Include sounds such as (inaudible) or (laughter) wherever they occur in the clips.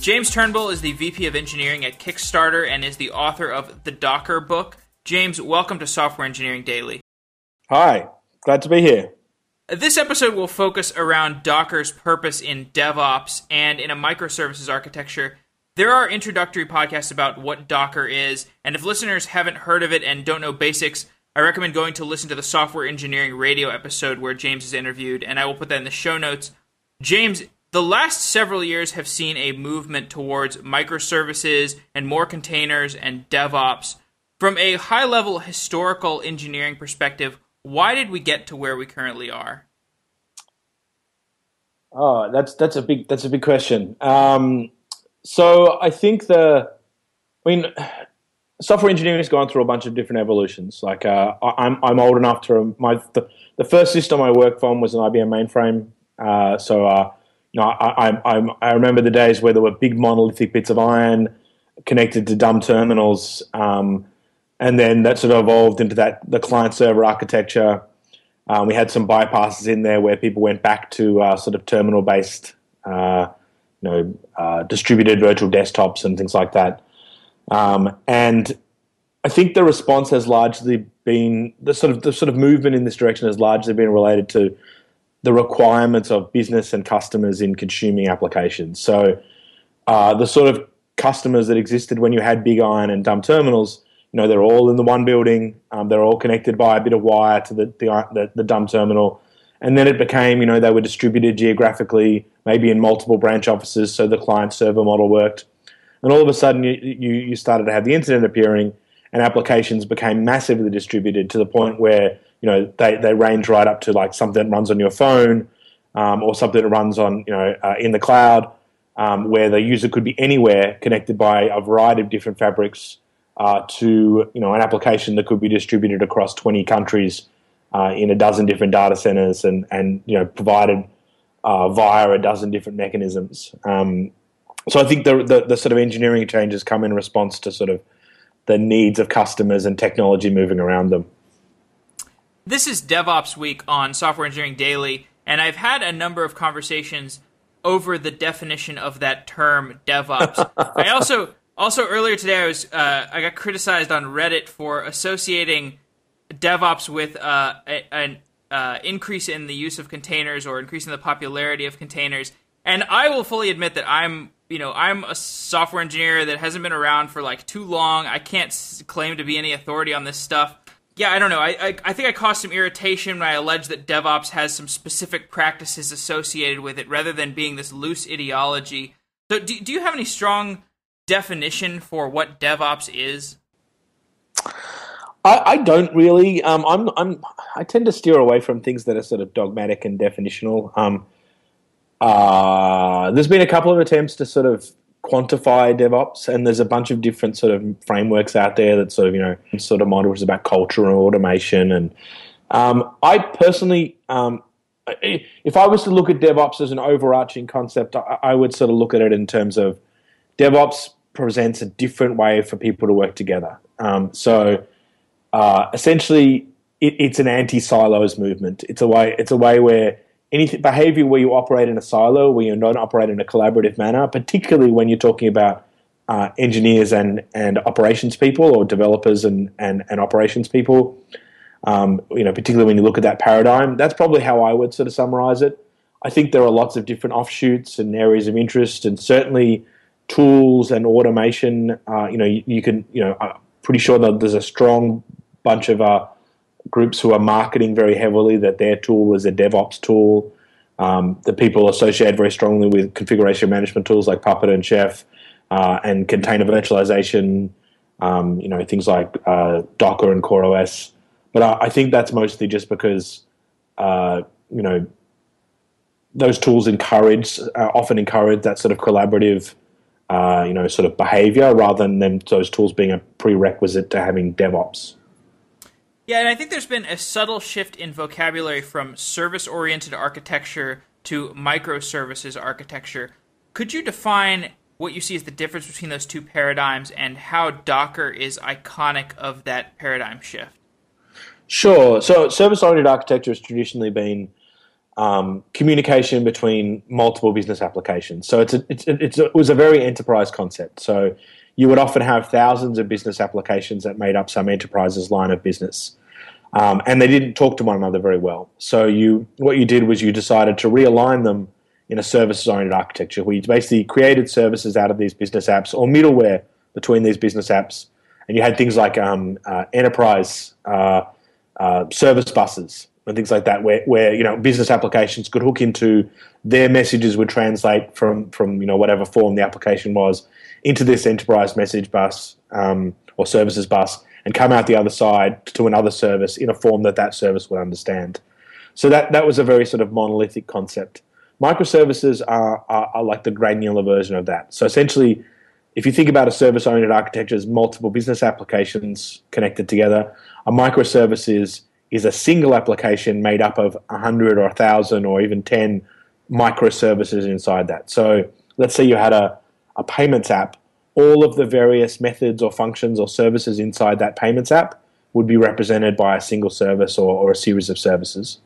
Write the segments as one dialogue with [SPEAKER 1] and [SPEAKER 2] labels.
[SPEAKER 1] James Turnbull is the VP of Engineering at Kickstarter and is the author of the Docker book. James, welcome to Software Engineering Daily.
[SPEAKER 2] Hi, glad to be here.
[SPEAKER 1] This episode will focus around Docker's purpose in DevOps and in a microservices architecture. There are introductory podcasts about what Docker is, and if listeners haven't heard of it and don't know basics, I recommend going to listen to the Software Engineering Radio episode where James is interviewed, and I will put that in the show notes. James, the last several years have seen a movement towards microservices and more containers and DevOps. From a high level historical engineering perspective, why did we get to where we currently are?
[SPEAKER 2] Oh, that's that's a big that's a big question. Um, so I think the, I mean, software engineering has gone through a bunch of different evolutions. Like uh, I'm I'm old enough to my the, the first system I worked from was an IBM mainframe. Uh, so uh, you know I, I I remember the days where there were big monolithic bits of iron connected to dumb terminals. Um, and then that sort of evolved into that the client server architecture. Um, we had some bypasses in there where people went back to uh, sort of terminal based, uh, you know, uh, distributed virtual desktops and things like that. Um, and I think the response has largely been the sort of the sort of movement in this direction has largely been related to the requirements of business and customers in consuming applications. So uh, the sort of customers that existed when you had big iron and dumb terminals you know they're all in the one building. Um, they're all connected by a bit of wire to the, the the, the dumb terminal, and then it became you know they were distributed geographically, maybe in multiple branch offices, so the client server model worked. And all of a sudden, you, you, you started to have the internet appearing, and applications became massively distributed to the point where you know they, they range right up to like something that runs on your phone, um, or something that runs on you know uh, in the cloud, um, where the user could be anywhere connected by a variety of different fabrics uh, to you know an application that could be distributed across 20 countries uh, in a dozen different data centers and and you know provided uh, via a dozen different mechanisms. Um, so I think the, the, the sort of engineering changes come in response to sort of the needs of customers and technology moving around them.
[SPEAKER 1] This is DevOps Week on Software Engineering Daily, and I've had a number of conversations over the definition of that term DevOps. (laughs) I also also, earlier today, I was uh, I got criticized on Reddit for associating DevOps with uh, an uh, increase in the use of containers or increasing the popularity of containers. And I will fully admit that I'm you know I'm a software engineer that hasn't been around for like too long. I can't claim to be any authority on this stuff. Yeah, I don't know. I, I, I think I caused some irritation when I alleged that DevOps has some specific practices associated with it, rather than being this loose ideology. So, do, do you have any strong definition for what DevOps is?
[SPEAKER 2] I, I don't really. Um, I'm, I'm, I tend to steer away from things that are sort of dogmatic and definitional. Um, uh, there's been a couple of attempts to sort of quantify DevOps, and there's a bunch of different sort of frameworks out there that sort of you know sort of models about culture and automation. And um, I personally, um, if I was to look at DevOps as an overarching concept, I, I would sort of look at it in terms of DevOps presents a different way for people to work together. Um, so uh, essentially, it, it's an anti-silos movement. It's a way. It's a way where any behavior where you operate in a silo, where you don't operate in a collaborative manner, particularly when you're talking about uh, engineers and and operations people or developers and and, and operations people. Um, you know, particularly when you look at that paradigm, that's probably how I would sort of summarize it. I think there are lots of different offshoots and areas of interest, and certainly tools and automation. Uh, you know, you, you, can, you know, I'm pretty sure that there's a strong bunch of uh, groups who are marketing very heavily that their tool is a DevOps tool. Um, the people associated very strongly with configuration management tools like Puppet and Chef uh, and container virtualization, um, you know, things like uh, Docker and CoreOS. But I, I, think that's mostly just because, uh, you know, those tools encourage, uh, often encourage that sort of collaborative uh, you know, sort of behavior rather than them, those tools being a prerequisite to having DevOps.
[SPEAKER 1] Yeah, and I think there's been a subtle shift in vocabulary from service oriented architecture to microservices architecture. Could you define what you see as the difference between those two paradigms and how Docker is iconic of that paradigm shift?
[SPEAKER 2] Sure. So, service oriented architecture has traditionally been um, communication between multiple business applications. So it's a, it's a, it's a, it was a very enterprise concept. So you would often have thousands of business applications that made up some enterprise's line of business. Um, and they didn't talk to one another very well. So you, what you did was you decided to realign them in a services-oriented architecture, where you basically created services out of these business apps or middleware between these business apps, and you had things like um, uh, enterprise uh, uh, service buses and things like that, where, where you know business applications could hook into their messages would translate from from you know whatever form the application was into this enterprise message bus um, or services bus and come out the other side to another service in a form that that service would understand. So that that was a very sort of monolithic concept. Microservices are, are, are like the granular version of that. So essentially, if you think about a service-oriented architecture as multiple business applications connected together, a microservice is is a single application made up of 100 or 1,000 or even 10 microservices inside that. So let's say you had a, a payments app, all of the various methods or functions or services inside that payments app would be represented by a single service or, or a series of services.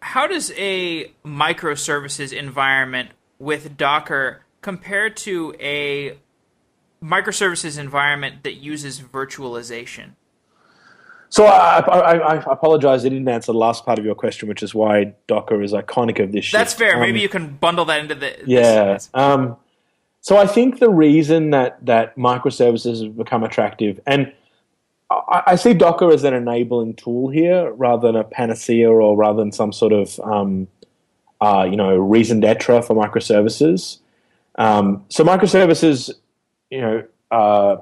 [SPEAKER 1] How does a microservices environment with Docker compare to a microservices environment that uses virtualization?
[SPEAKER 2] So I, I, I, apologize. I didn't answer the last part of your question, which is why Docker is iconic of this. Shift.
[SPEAKER 1] That's fair. Um, Maybe you can bundle that into the.
[SPEAKER 2] Yeah. Um, so I think the reason that that microservices have become attractive, and I, I, see Docker as an enabling tool here, rather than a panacea or rather than some sort of um, uh, you know reason d'etre for microservices. Um, so microservices, you know. Uh,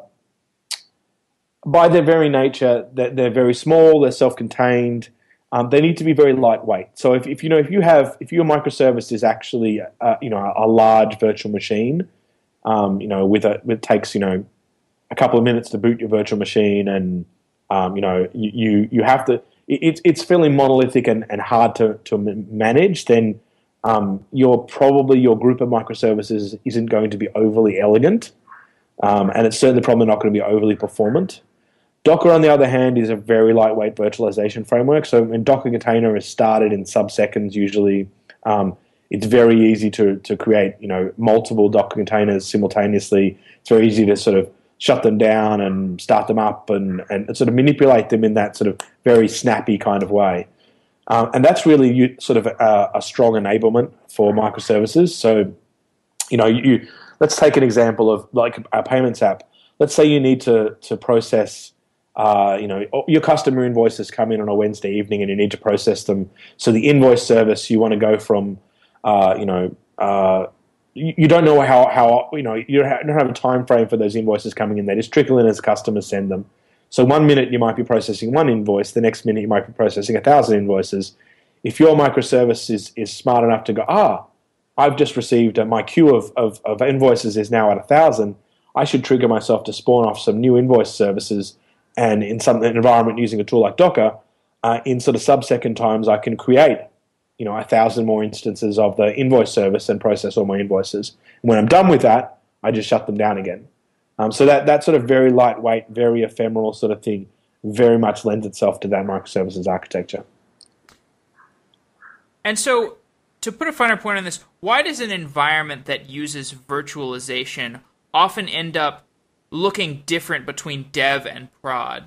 [SPEAKER 2] by their very nature, they're, they're very small, they're self-contained. Um, they need to be very lightweight. So if, if you know if you have if your microservice is actually a, you know a large virtual machine, um, you know with a it takes you know a couple of minutes to boot your virtual machine, and um, you know you, you, have to it's it's fairly monolithic and, and hard to to manage. Then um, your probably your group of microservices isn't going to be overly elegant, um, and it's certainly probably not going to be overly performant. Docker, on the other hand, is a very lightweight virtualization framework. So when Docker container is started in sub-seconds, usually, um, it's very easy to, to create you know multiple Docker containers simultaneously. It's very easy to sort of shut them down and start them up and, and sort of manipulate them in that sort of very snappy kind of way. Um, and that's really sort of a, a, strong enablement for microservices. So, you know, you, let's take an example of like a payments app. Let's say you need to to process uh, you know, your customer invoices come in on a Wednesday evening and you need to process them. So the invoice service, you want to go from, uh, you know, uh, you, don't know how, how, you know, you don't have a time frame for those invoices coming in. They just trickle in as customers send them. So one minute you might be processing one invoice, the next minute you might be processing a thousand invoices. If your microservice is, is smart enough to go, ah, I've just received uh, my queue of, of, of invoices is now at a thousand, I should trigger myself to spawn off some new invoice services and in some environment using a tool like Docker, uh, in sort of sub-second times, I can create, you know, a thousand more instances of the invoice service and process all my invoices. And when I'm done with that, I just shut them down again. Um, so that that sort of very lightweight, very ephemeral sort of thing, very much lends itself to that microservices architecture.
[SPEAKER 1] And so, to put a finer point on this, why does an environment that uses virtualization often end up looking different between dev and prod?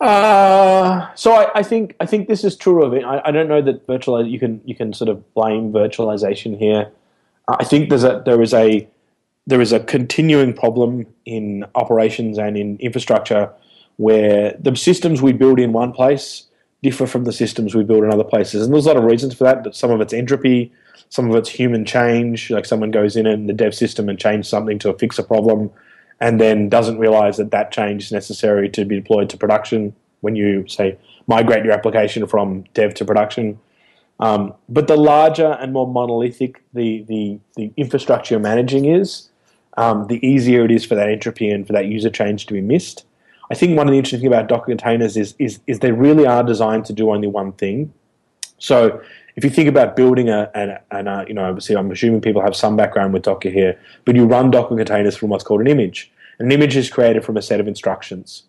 [SPEAKER 2] Uh, so I, I, think I think this is true of it. I, I don't know that virtual you can you can sort of blame virtualization here. I think there's a there is a there is a continuing problem in operations and in infrastructure where the systems we build in one place differ from the systems we build in other places, and there's a lot of reasons for that. Some of it's entropy, some of it's human change, like someone goes in and the dev system and changes something to fix a problem, and then doesn't realize that that change is necessary to be deployed to production when you say migrate your application from dev to production. Um, but the larger and more monolithic the, the, the infrastructure you're managing is, um, the easier it is for that entropy and for that user change to be missed. I think one of the interesting things about Docker containers is, is, is they really are designed to do only one thing. So if you think about building a, an, an uh, you know, obviously I'm assuming people have some background with Docker here, but you run Docker containers from what's called an image. An image is created from a set of instructions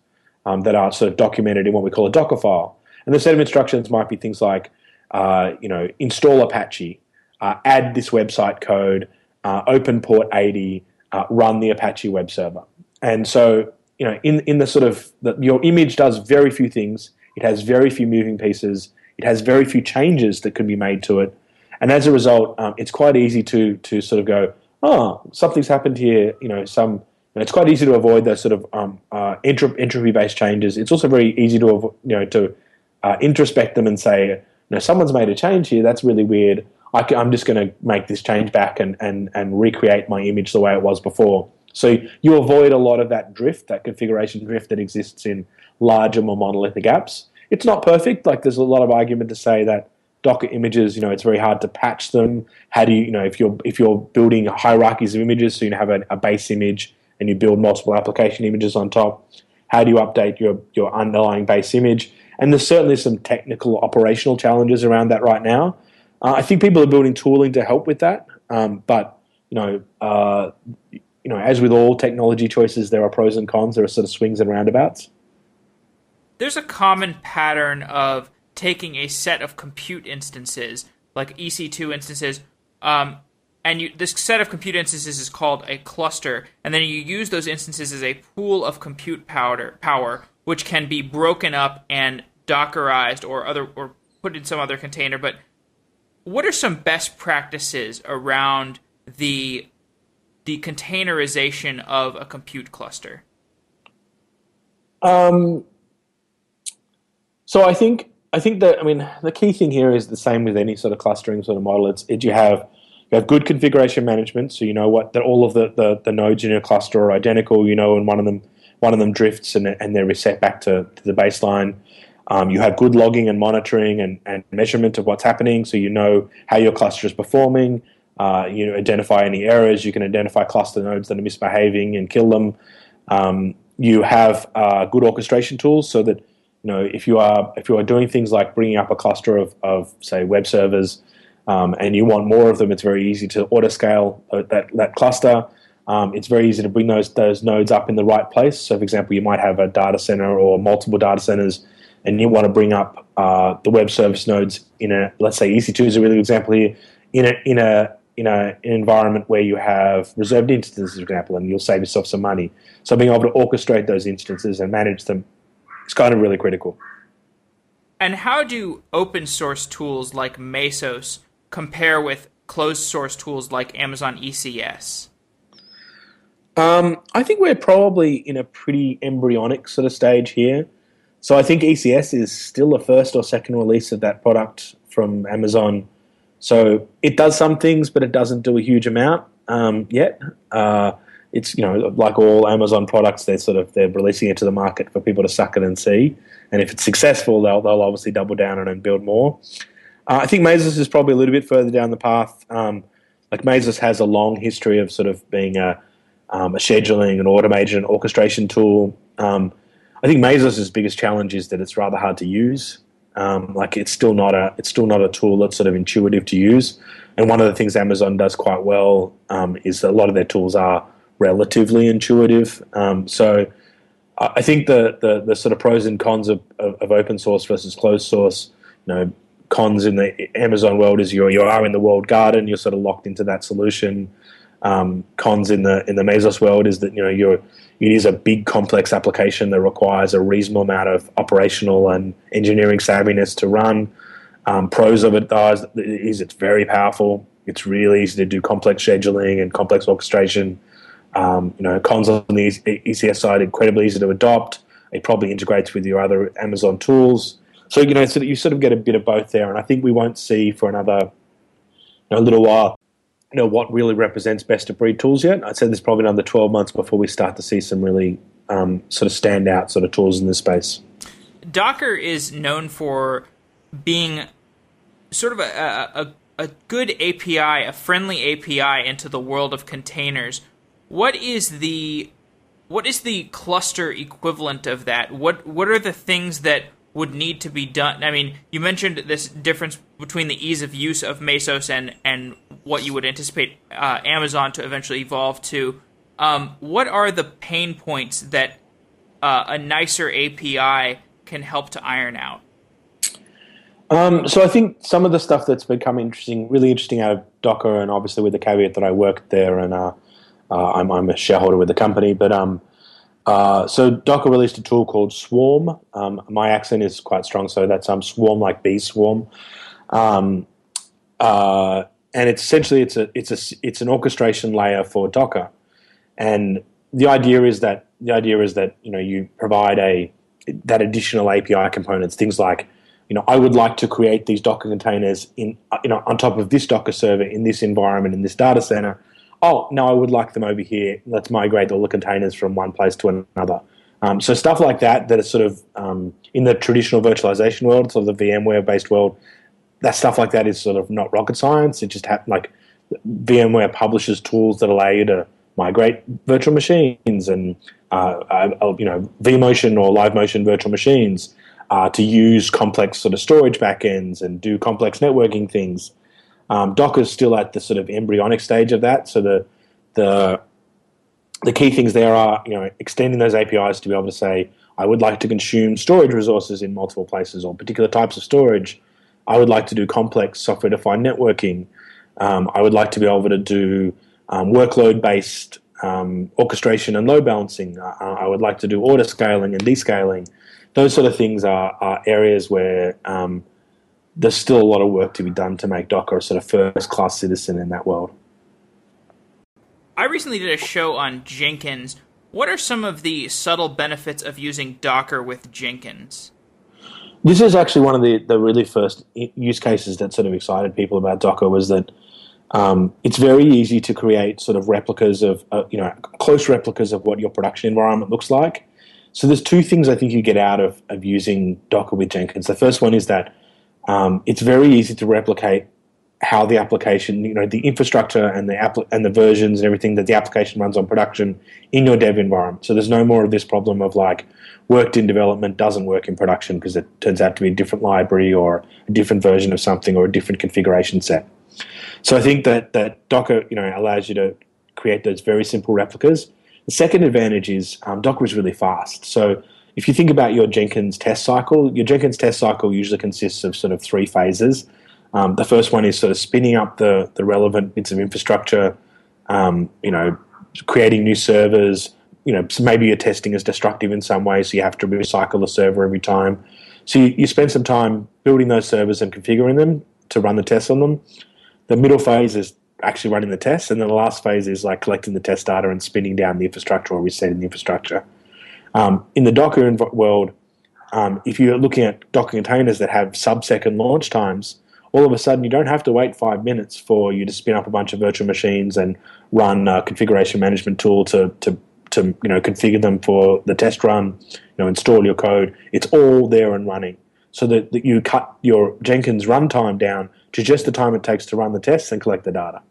[SPEAKER 2] um, that are sort of documented in what we call a Docker file. And the set of instructions might be things like, uh, you know, install Apache, uh, add this website code, uh, open port 80, uh, run the Apache web server. And so, you know, in, in the sort of, the, your image does very few things. It has very few moving pieces. It has very few changes that can be made to it. And as a result, um, it's quite easy to, to sort of go, oh, something's happened here, you know, some it's quite easy to avoid those sort of um, uh, entropy-based changes. It's also very easy to you know to uh, introspect them and say, you know, someone's made a change here. That's really weird. I am just going to make this change back and, and, and recreate my image the way it was before. So you avoid a lot of that drift, that configuration drift that exists in larger, more monolithic apps. It's not perfect. Like there's a lot of argument to say that Docker images, you know, it's very hard to patch them. How do you, you know, if you're if you're building hierarchies of images, so you have a, a base image and you build multiple application images on top. How do you update your, your underlying base image? And there's certainly some technical operational challenges around that right now. Uh, I think people are building tooling to help with that, um, but you know, uh, you know, as with all technology choices, there are pros and cons. There are sort of swings and roundabouts.
[SPEAKER 1] There's a common pattern of taking a set of compute instances, like EC2 instances, um, and you, this set of compute instances is called a cluster, and then you use those instances as a pool of compute power, power which can be broken up and dockerized or other or put in some other container. But what are some best practices around the the containerization of a compute cluster?
[SPEAKER 2] Um, so I think I think that I mean the key thing here is the same with any sort of clustering sort of model. It's it, you have you have good configuration management, so you know what that all of the, the, the, nodes in your cluster are identical. You know, and one of them one of them drifts and, and they're reset back to, to the baseline. Um, you have good logging and monitoring and, and measurement of what's happening, so you know how your cluster is performing. Uh, you identify any errors. You can identify cluster nodes that are misbehaving and kill them. Um, you have uh, good orchestration tools, so that you know if you are if you are doing things like bringing up a cluster of, of say web servers um, and you want more of them, it's very easy to auto scale uh, that, that cluster. Um, it's very easy to bring those, those nodes up in the right place. So, for example, you might have a data center or multiple data centers, and you want to bring up uh, the web service nodes in a, let's say, EC2 is a really good example here, in a, in a, in a, an environment where you have reserved instances, for example, and you'll save yourself some money. So, being able to orchestrate those instances and manage them is kind of really critical.
[SPEAKER 1] And how do open source tools like Mesos compare with closed source tools like Amazon ECS?
[SPEAKER 2] Um, I think we're probably in a pretty embryonic sort of stage here. So I think ECS is still a first or second release of that product from Amazon. So it does some things, but it doesn't do a huge amount um, yet. Uh, it's you know like all Amazon products, they're sort of they're releasing it to the market for people to suck it and see. And if it's successful, they'll they'll obviously double down on it and build more. Uh, I think Mesos is probably a little bit further down the path. Um, like Mesos has a long history of sort of being a, um, a scheduling and automation orchestration tool. Um, I think Mesos' biggest challenge is that it's rather hard to use. Um, like it's still not a it's still not a tool that's sort of intuitive to use. And one of the things Amazon does quite well um, is a lot of their tools are relatively intuitive. Um, so I think the, the, the sort of pros and cons of, of, of open source versus closed source, you know, cons in the Amazon world is you you are in the walled garden, you're sort of locked into that solution. Um, cons in the in the Mesos world is that you know you're it is a big complex application that requires a reasonable amount of operational and engineering savviness to run. Um, pros of it though is it's very powerful. It's really easy to do complex scheduling and complex orchestration. Um, you know, cons on the ECS side incredibly easy to adopt. It probably integrates with your other Amazon tools. So you know, so that you sort of get a bit of both there, and I think we won't see for another you know, little while. You know what really represents best of breed tools yet? I'd say there's probably another 12 months before we start to see some really um, sort of standout sort of tools in this space.
[SPEAKER 1] Docker is known for being sort of a, a, a good API, a friendly API into the world of containers. What is the what is the cluster equivalent of that? What what are the things that would need to be done? I mean, you mentioned this difference between the ease of use of Mesos and and what you would anticipate uh, Amazon to eventually evolve to. Um, what are the pain points that uh, a nicer API can help to iron out?
[SPEAKER 2] Um, so I think some of the stuff that's become interesting, really interesting out of Docker, and obviously with the caveat that I worked there and uh, uh, I'm, I'm, a shareholder with the company, but um, uh, so Docker released a tool called Swarm. Um, my accent is quite strong, so that's um, Swarm like bee swarm. Um, uh, and it's essentially it's a it's a it's an orchestration layer for Docker, and the idea is that the idea is that you know you provide a that additional API components, things like you know I would like to create these Docker containers in you know on top of this Docker server in this environment in this data center. Oh, no, I would like them over here. Let's migrate all the containers from one place to another. Um, so stuff like that that is sort of um, in the traditional virtualization world, sort of the VMware based world, that stuff like that is sort of not rocket science. It just ha- like VMware publishes tools that allow you to migrate virtual machines and uh, uh, you know vMotion or Live Motion virtual machines uh, to use complex sort of storage backends and do complex networking things. Um, Docker's still at the sort of embryonic stage of that. So the the the key things there are you know extending those APIs to be able to say I would like to consume storage resources in multiple places or particular types of storage I would like to do complex software defined networking. Um, I would like to be able to do um, workload based um, orchestration and load balancing. Uh, I would like to do auto scaling and descaling. Those sort of things are, are areas where um, there's still a lot of work to be done to make Docker a sort of first class citizen in that world.
[SPEAKER 1] I recently did a show on Jenkins. What are some of the subtle benefits of using Docker with Jenkins?
[SPEAKER 2] This is actually one of the, the really first use cases that sort of excited people about Docker was that um, it's very easy to create sort of replicas of, uh, you know, close replicas of what your production environment looks like. So there's two things I think you get out of, of using Docker with Jenkins. The first one is that um, it's very easy to replicate how the application, you know, the infrastructure and the app- and the versions and everything that the application runs on production in your dev environment. So there's no more of this problem of like worked in development doesn't work in production because it turns out to be a different library or a different version of something or a different configuration set. So I think that that Docker, you know, allows you to create those very simple replicas. The second advantage is um, Docker is really fast. So if you think about your Jenkins test cycle, your Jenkins test cycle usually consists of sort of three phases. Um, the first one is sort of spinning up the, the relevant bits of infrastructure, um, you know, creating new servers. You know, so maybe your testing is destructive in some way, so you have to recycle the server every time. So you, you spend some time building those servers and configuring them to run the tests on them. The middle phase is actually running the tests, and then the last phase is like collecting the test data and spinning down the infrastructure or resetting the infrastructure. Um, in the Docker world, um, if you're looking at Docker containers that have sub-second launch times, all of a sudden you don't have to wait five minutes for you to spin up a bunch of virtual machines and run a configuration management tool to, to, to you know configure them for the test run, you know, install your code. It's all there and running. So that, that you cut your Jenkins runtime down to just the time it takes to run the tests and collect the data.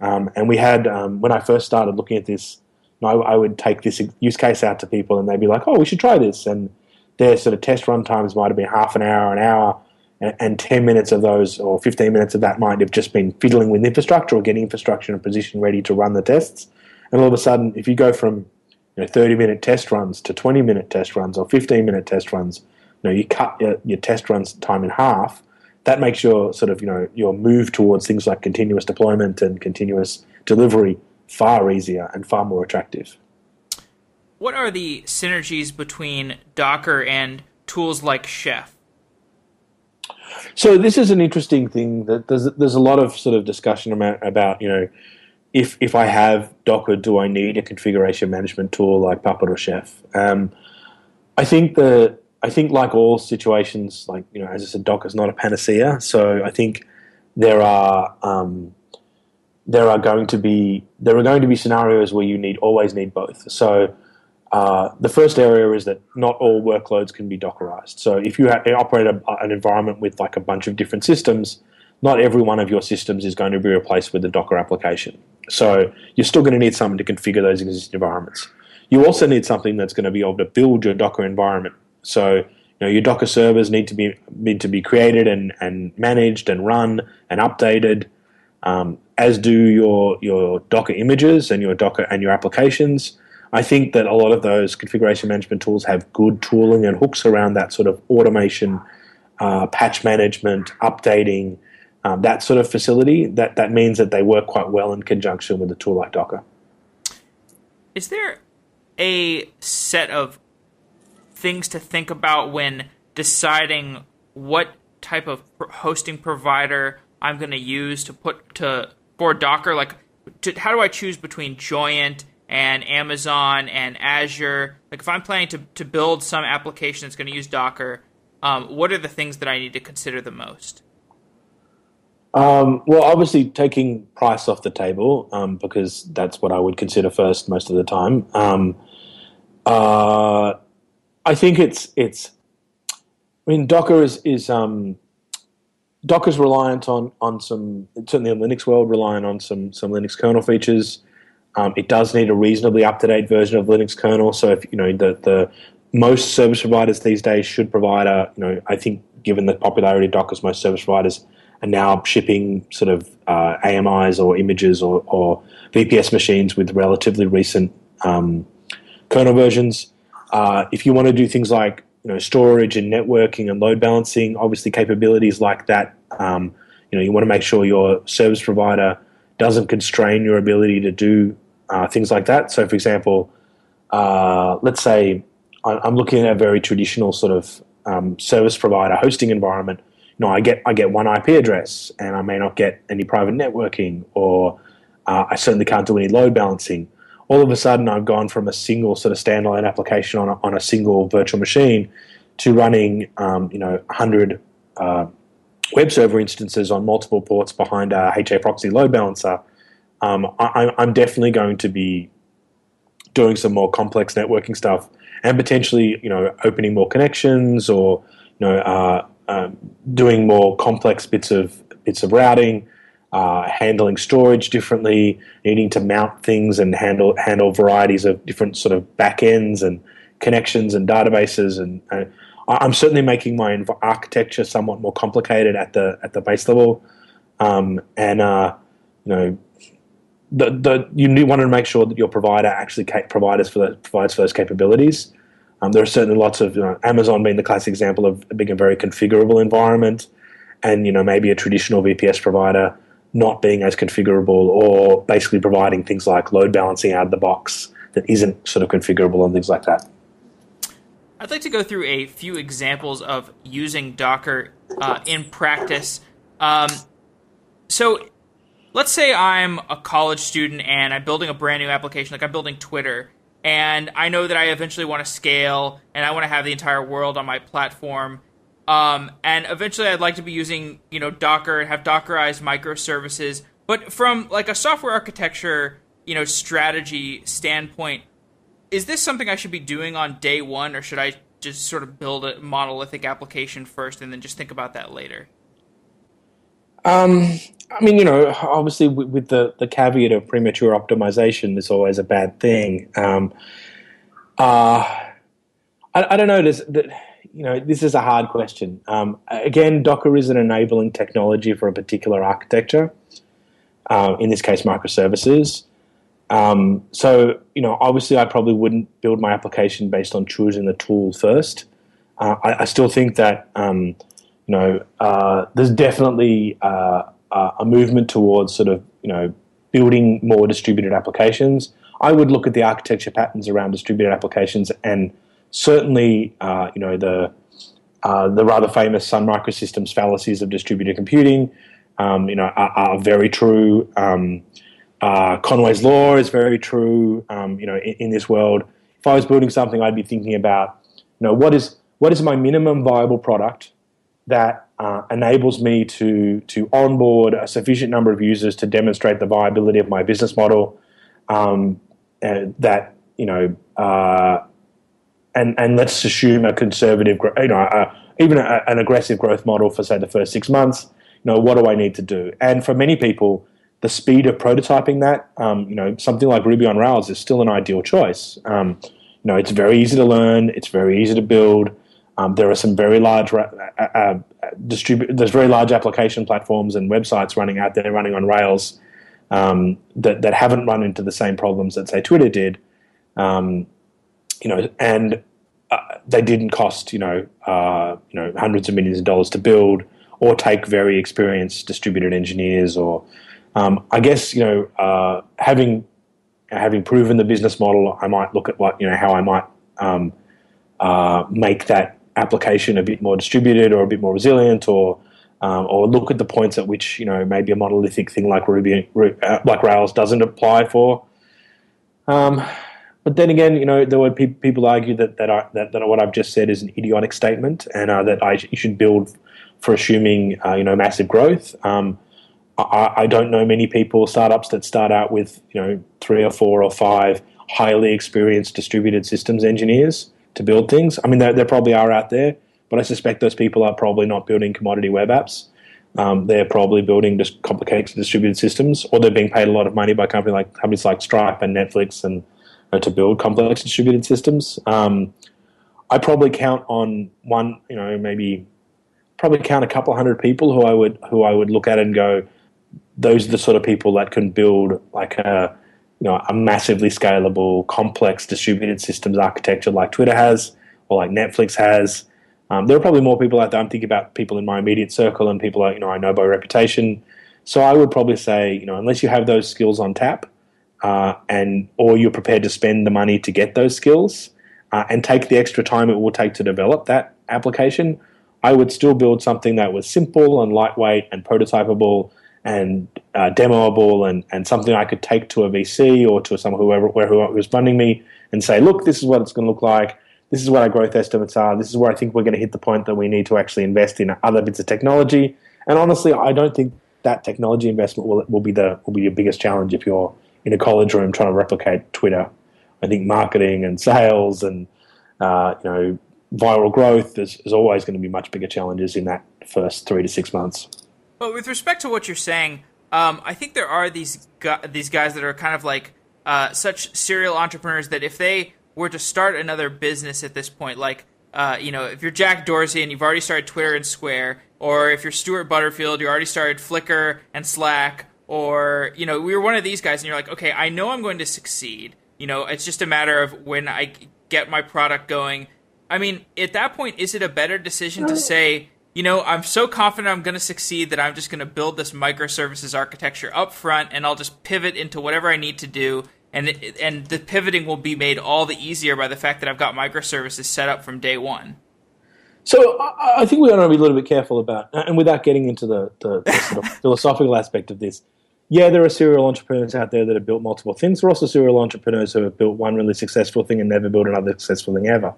[SPEAKER 2] Um, and we had um, when I first started looking at this, I, I would take this use case out to people, and they'd be like, "Oh, we should try this." And their sort of test run times might have been half an hour, an hour, and, and 10 minutes of those or 15 minutes of that might have just been fiddling with infrastructure or getting infrastructure in a position ready to run the tests. And all of a sudden, if you go from you know, 30 minute test runs to 20 minute test runs or 15 minute test runs, you know, you cut your, your test runs time in half. That makes your sort of you know your move towards things like continuous deployment and continuous delivery far easier and far more attractive.
[SPEAKER 1] What are the synergies between Docker and tools like Chef?
[SPEAKER 2] So this is an interesting thing that there's there's a lot of sort of discussion about about you know if if I have Docker, do I need a configuration management tool like Puppet or Chef? Um, I think the I think like all situations, like you know, as I said, Docker is not a panacea. So I think there are um, there are going to be there are going to be scenarios where you need always need both. So uh, the first area is that not all workloads can be Dockerized. So if you operate a, an environment with like a bunch of different systems, not every one of your systems is going to be replaced with a Docker application. So you're still going to need something to configure those existing environments. You also need something that's going to be able to build your Docker environment. So you know your Docker servers need to be need to be created and, and managed and run and updated, um, as do your your Docker images and your Docker and your applications. I think that a lot of those configuration management tools have good tooling and hooks around that sort of automation uh, patch management, updating, um, that sort of facility, that, that means that they work quite well in conjunction with a tool like Docker.
[SPEAKER 1] Is there a set of things to think about when deciding what type of hosting provider I'm going to use to put to for Docker? Like, to, how do I choose between Joyent and Amazon and Azure? Like, if I'm planning to, to build some application that's going to use Docker, um, what are the things that I need to consider the most?
[SPEAKER 2] Um, well, obviously, taking price off the table um, because that's what I would consider first most of the time. Um, uh, I think it's it's. I mean, Docker is is um, Docker's reliant on on some certainly in Linux world reliant on some some Linux kernel features. Um, it does need a reasonably up to date version of Linux kernel. So if you know the the most service providers these days should provide a you know I think given the popularity of Docker's most service providers are now shipping sort of uh, AMIs or images or, or, VPS machines with relatively recent um, kernel versions. Uh, if you want to do things like you know storage and networking and load balancing, obviously capabilities like that, um, you know you want to make sure your service provider doesn't constrain your ability to do uh, things like that. So, for example, uh, let's say I'm looking at a very traditional sort of um, service provider hosting environment you know, I get I get one IP address, and I may not get any private networking, or uh, I certainly can't do any load balancing. All of a sudden, I've gone from a single sort of standalone application on a, on a single virtual machine to running, um, you know, 100 uh, web server instances on multiple ports behind a HA proxy load balancer. Um, I, I'm definitely going to be doing some more complex networking stuff and potentially, you know, opening more connections or, you know, uh, um, doing more complex bits of bits of routing, uh, handling storage differently, needing to mount things and handle handle varieties of different sort of backends and connections and databases. And uh, I'm certainly making my architecture somewhat more complicated at the at the base level. Um, and uh, you know, the, the you want to make sure that your provider actually provides for the, provides for those capabilities. Um, there are certainly lots of you know, Amazon being the classic example of being a very configurable environment, and you know maybe a traditional VPS provider not being as configurable, or basically providing things like load balancing out of the box that isn't sort of configurable and things like that.
[SPEAKER 1] I'd like to go through a few examples of using Docker uh, in practice. Um, so, let's say I'm a college student and I'm building a brand new application, like I'm building Twitter, and I know that I eventually want to scale and I want to have the entire world on my platform. Um, and eventually, I'd like to be using you know Docker and have Dockerized microservices. But from like a software architecture you know strategy standpoint, is this something I should be doing on day one, or should I just sort of build a monolithic application first and then just think about that later?
[SPEAKER 2] Um, I mean, you know, obviously with, the, the caveat of premature optimization is always a bad thing. Um, uh, I, I, don't know. There's, you know, this is a hard question. Um, again, Docker is an enabling technology for a particular architecture. Uh, in this case, microservices. Um, so, you know, obviously, I probably wouldn't build my application based on choosing the tool first. Uh, I, I, still think that um, you know, uh, there's definitely uh, a movement towards sort of, you know, building more distributed applications. I would look at the architecture patterns around distributed applications, and certainly, uh, you know, the uh, the rather famous Sun Microsystems fallacies of distributed computing, um, you know, are, are very true. Um, uh, Conway's law is very true. Um, you know, in, in this world, if I was building something, I'd be thinking about, you know, what is what is my minimum viable product that uh, enables me to to onboard a sufficient number of users to demonstrate the viability of my business model. Um, that you know, uh, and and let's assume a conservative, you know, uh, even a, an aggressive growth model for say the first six months. You know, what do I need to do? And for many people, the speed of prototyping that, um, you know, something like Ruby on Rails is still an ideal choice. Um, you know, it's very easy to learn, it's very easy to build. Um, there are some very large uh, uh, distribute. There's very large application platforms and websites running out there, running on Rails, um, that that haven't run into the same problems that say Twitter did. Um, you know, and uh, they didn't cost you know uh, you know hundreds of millions of dollars to build, or take very experienced distributed engineers, or um, I guess you know uh, having having proven the business model, I might look at what you know how I might um, uh, make that application a bit more distributed or a bit more resilient, or um, or look at the points at which you know maybe a monolithic thing like Ruby, uh, like Rails doesn't apply for. Um, but then again, you know, there were pe- people argue that that, I, that, that what I've just said is an idiotic statement, and uh, that I you should build for assuming uh, you know massive growth. Um, I, I, don't know many people startups that start out with you know three or four or five highly experienced distributed systems engineers to build things. I mean, there, probably are out there, but I suspect those people are probably not building commodity web apps. Um, they're probably building just complicated distributed systems, or they're being paid a lot of money by company like companies like Stripe and Netflix and to build complex distributed systems. Um, I probably count on one, you know, maybe probably count a couple hundred people who I would who I would look at and go, those are the sort of people that can build like a you know a massively scalable, complex distributed systems architecture like Twitter has or like Netflix has. Um, there are probably more people out there. I'm thinking about people in my immediate circle and people you know I know by reputation. So I would probably say you know unless you have those skills on tap, uh, and or you're prepared to spend the money to get those skills uh, and take the extra time it will take to develop that application, I would still build something that was simple and lightweight and prototypable and uh, demoable and, and something I could take to a VC or to someone whoever who was funding me and say, look, this is what it's going to look like. This is what our growth estimates are. This is where I think we're going to hit the point that we need to actually invest in other bits of technology. And honestly, I don't think that technology investment will, will be the will be your biggest challenge if you're in a college room trying to replicate Twitter. I think marketing and sales and uh, you know viral growth is, is always going to be much bigger challenges in that first three to six months.
[SPEAKER 1] But with respect to what you're saying, um, I think there are these gu- these guys that are kind of like uh, such serial entrepreneurs that if they were to start another business at this point, like uh, you know, if you're Jack Dorsey and you've already started Twitter and Square, or if you're Stuart Butterfield, you already started Flickr and Slack, or you know, we were one of these guys, and you're like, okay, I know I'm going to succeed. You know, it's just a matter of when I get my product going. I mean, at that point, is it a better decision to say? you know, I'm so confident I'm going to succeed that I'm just going to build this microservices architecture up front and I'll just pivot into whatever I need to do. And, and the pivoting will be made all the easier by the fact that I've got microservices set up from day one.
[SPEAKER 2] So I think we want to be a little bit careful about, and without getting into the, the, the sort of (laughs) philosophical aspect of this, yeah, there are serial entrepreneurs out there that have built multiple things. There are also serial entrepreneurs who have built one really successful thing and never built another successful thing ever.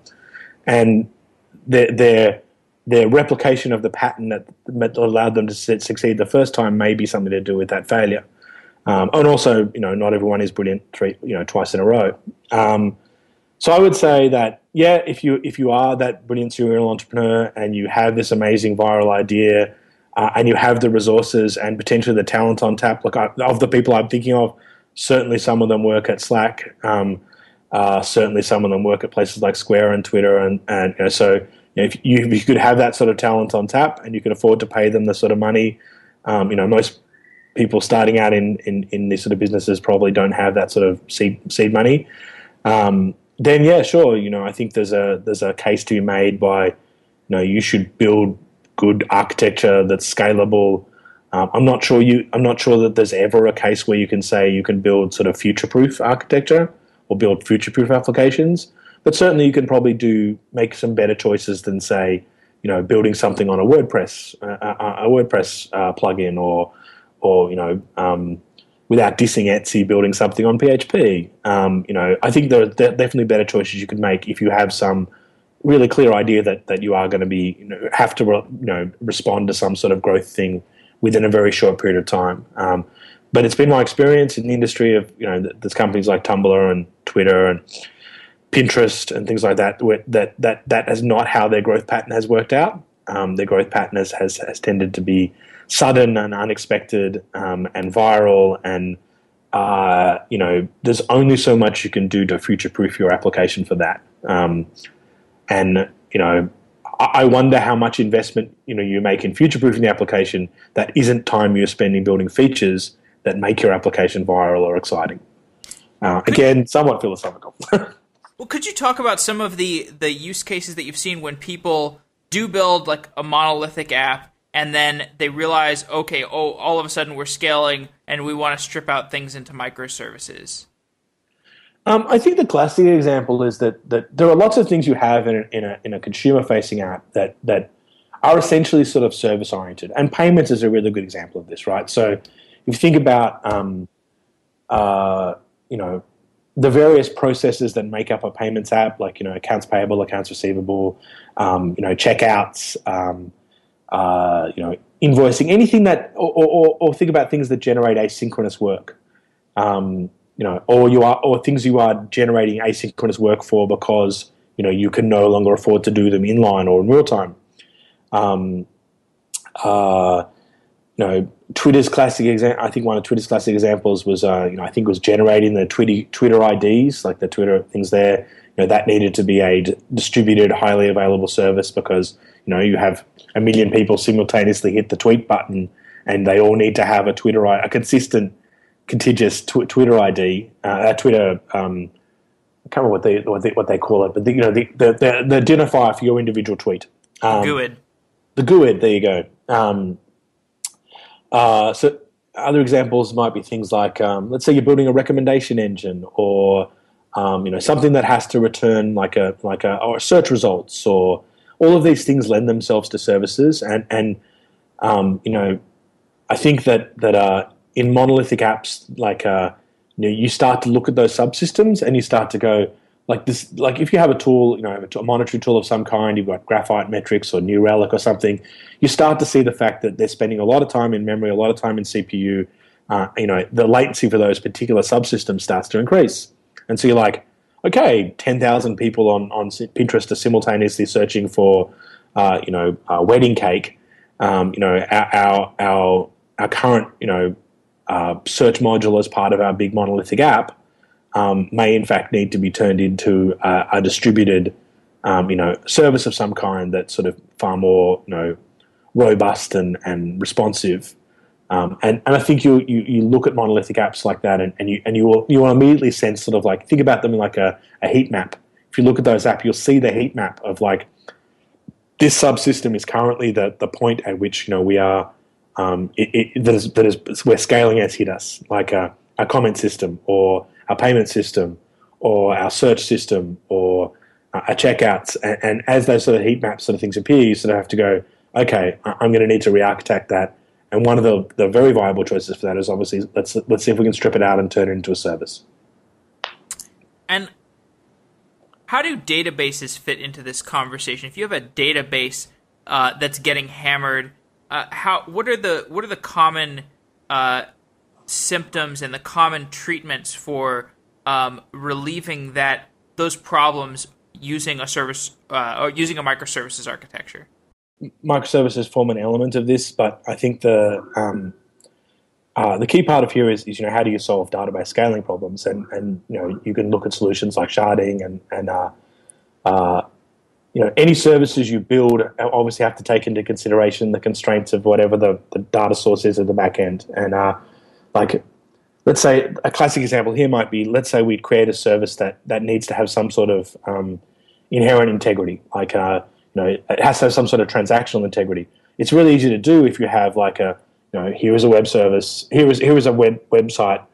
[SPEAKER 2] And they're, they're their replication of the pattern that, that allowed them to succeed the first time may be something to do with that failure. Um, and also, you know, not everyone is brilliant three, you know, twice in a row. Um, so I would say that yeah, if you if you are that brilliant serial entrepreneur and you have this amazing viral idea uh, and you have the resources and potentially the talent on tap, look, I, of the people I'm thinking of, certainly some of them work at Slack. Um, uh, certainly some of them work at places like Square and Twitter, and and you know, so you if, you, if you could have that sort of talent on tap and you could afford to pay them the sort of money, um, you know, most people starting out in, in, in these sort of businesses probably don't have that sort of seed seed money. Um, then yeah, sure, you know, I think there's a there's a case to be made by, you know, you should build good architecture that's scalable. Um, I'm not sure you. I'm not sure that there's ever a case where you can say you can build sort of future-proof architecture or build future-proof applications. But certainly, you can probably do make some better choices than say, you know, building something on a WordPress uh, a, a WordPress uh, plugin, or or you know, um, without dissing Etsy, building something on PHP. Um, you know, I think there are definitely better choices you could make if you have some really clear idea that that you are going to be you know, have to you know respond to some sort of growth thing within a very short period of time. Um, but it's been my experience in the industry of you know there's companies like Tumblr and Twitter and Pinterest and things like that, that that that is not how their growth pattern has worked out. Um, their growth pattern has, has, has tended to be sudden and unexpected um, and viral and uh, you know there's only so much you can do to future proof your application for that um, and you know I wonder how much investment you know you make in future proofing the application that isn't time you're spending building features that make your application viral or exciting. Uh, again, somewhat philosophical. (laughs)
[SPEAKER 1] Well, could you talk about some of the the use cases that you've seen when people do build like a monolithic app and then they realize, okay, oh, all of a sudden we're scaling and we want to strip out things into microservices?
[SPEAKER 2] Um, I think the classic example is that, that there are lots of things you have in a, in a, in a consumer facing app that, that are essentially sort of service oriented. And payments is a really good example of this, right? So if you think about, um, uh, you know, the various processes that make up a payments app, like, you know, accounts payable, accounts receivable, um, you know, checkouts, um, uh, you know, invoicing, anything that, or, or, or, think about things that generate asynchronous work. Um, you know, or you are, or things you are generating asynchronous work for because you know you can no longer afford to do them inline or in real time. Um, uh, you know, Twitter's classic example. I think one of Twitter's classic examples was, uh, you know, I think was generating the Twitter Twitter IDs, like the Twitter things there. You know, that needed to be a distributed, highly available service because you know you have a million people simultaneously hit the tweet button, and they all need to have a Twitter a consistent contiguous tw- Twitter ID, uh, Twitter. Um, I can't remember what they what they, what they call it, but the, you know the, the, the, the identifier for your individual tweet.
[SPEAKER 1] Um, GUID.
[SPEAKER 2] The GUID. There you go. Um, uh, so other examples might be things like, um, let's say you're building a recommendation engine, or um, you know something that has to return like a like a or search results, or all of these things lend themselves to services, and and um, you know I think that that uh, in monolithic apps, like uh, you, know, you start to look at those subsystems and you start to go like this. Like if you have a tool, you know, a monitoring tool of some kind, you've got Graphite Metrics or New Relic or something. You start to see the fact that they're spending a lot of time in memory, a lot of time in CPU. Uh, you know, the latency for those particular subsystems starts to increase, and so you're like, okay, ten thousand people on on Pinterest are simultaneously searching for, uh, you know, a wedding cake. Um, you know, our, our our our current, you know, uh, search module as part of our big monolithic app um, may in fact need to be turned into a, a distributed, um, you know, service of some kind that's sort of far more, you know, robust and, and responsive. Um, and, and I think you, you, you look at monolithic apps like that and, and you and you will you will immediately sense sort of like think about them like a, a heat map. If you look at those apps, you'll see the heat map of like this subsystem is currently the, the point at which you know we are um, it, it, that, is, that is where scaling has hit us, like a, a comment system or a payment system or our search system or a checkouts. And, and, as those sort of heat maps sort of things appear, you sort of have to go, okay, I'm going to need to re-architect that. And one of the, the very viable choices for that is obviously let's let's see if we can strip it out and turn it into a service.
[SPEAKER 1] And how do databases fit into this conversation? If you have a database uh, that's getting hammered uh, how what are the what are the common uh, symptoms and the common treatments for um, relieving that those problems using a service uh, or using a microservices architecture?
[SPEAKER 2] Microservices form an element of this, but I think the um, uh, the key part of here is, is, you know how do you solve database scaling problems, and and you know you can look at solutions like sharding and and uh, uh, you know, any services you build obviously have to take into consideration the constraints of whatever the, the data source is at the back end. And uh, like, let's say a classic example here might be, let's say we'd create a service that, that needs to have some sort of um, inherent integrity. Like, uh, know, it has to have some sort of transactional integrity. It's really easy to do if you have like a, you know, here is a web service, here is here is a web website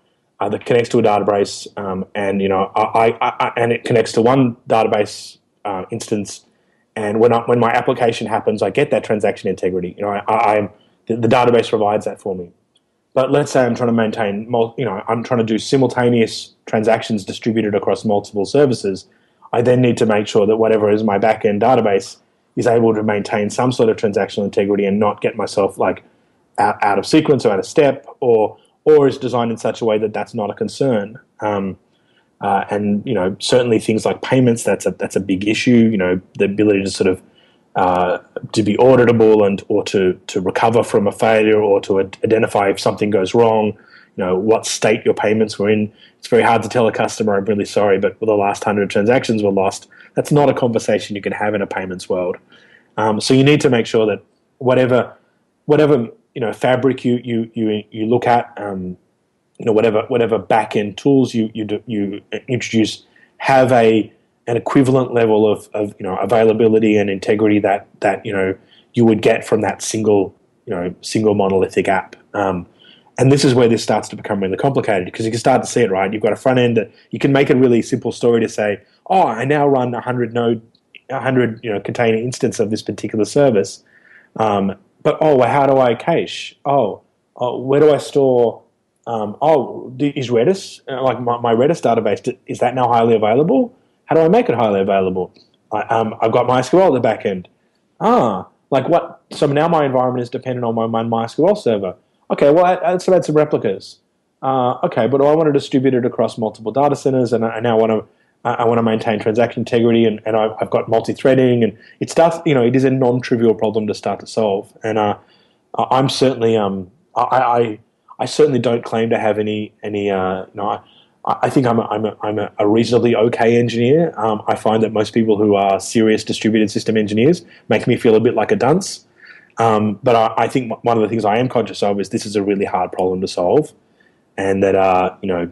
[SPEAKER 2] uh, that connects to a database, um, and you know, I, I, I, and it connects to one database uh, instance and when I, when my application happens, I get that transaction integrity. You know, I, am the, the, database provides that for me. But let's say I'm trying to maintain, you know, I'm trying to do simultaneous transactions distributed across multiple services. I then need to make sure that whatever is my backend database is able to maintain some sort of transactional integrity and not get myself like out, out of sequence or out of step, or or is designed in such a way that that's not a concern. Um, uh, and you know, certainly things like payments that's a that's a big issue. You know, the ability to sort of uh, to be auditable and or to to recover from a failure or to identify if something goes wrong. You know, what state your payments were in. It's very hard to tell a customer, "I'm really sorry, but the last hundred transactions were lost." That's not a conversation you can have in a payments world. Um, so you need to make sure that whatever whatever you know fabric you you you you look at. Um, you know whatever whatever back end tools you you you introduce have a an equivalent level of, of you know availability and integrity that that you know you would get from that single you know single monolithic app. Um, and this is where this starts to become really complicated because you can start to see it right. You've got a front end that you can make a really simple story to say, "Oh, I now run a hundred node, a hundred you know container instance of this particular service." Um, but oh, well, how do I cache? Oh, oh where do I store? Um, oh, is Redis uh, like my, my, Redis database? Is that now highly available? How do I make it highly available? I, um, I've got MySQL at the back end. Ah, like what? So now my environment is dependent on my, my MySQL server. Okay, well, I, add some replicas. Uh, okay, but I want to distribute it across multiple data centers, and I, I now want to I want to maintain transaction integrity, and, and I've, got multi-threading, and it starts. You know, it is a non-trivial problem to start to solve, and uh, I'm certainly um, I, I, I certainly don't claim to have any any uh, you know. I, I think I'm a, I'm a, I'm a reasonably okay engineer. Um, I find that most people who are serious distributed system engineers make me feel a bit like a dunce. Um, but I, I, think one of the things I am conscious of is this is a really hard problem to solve, and that uh, you know,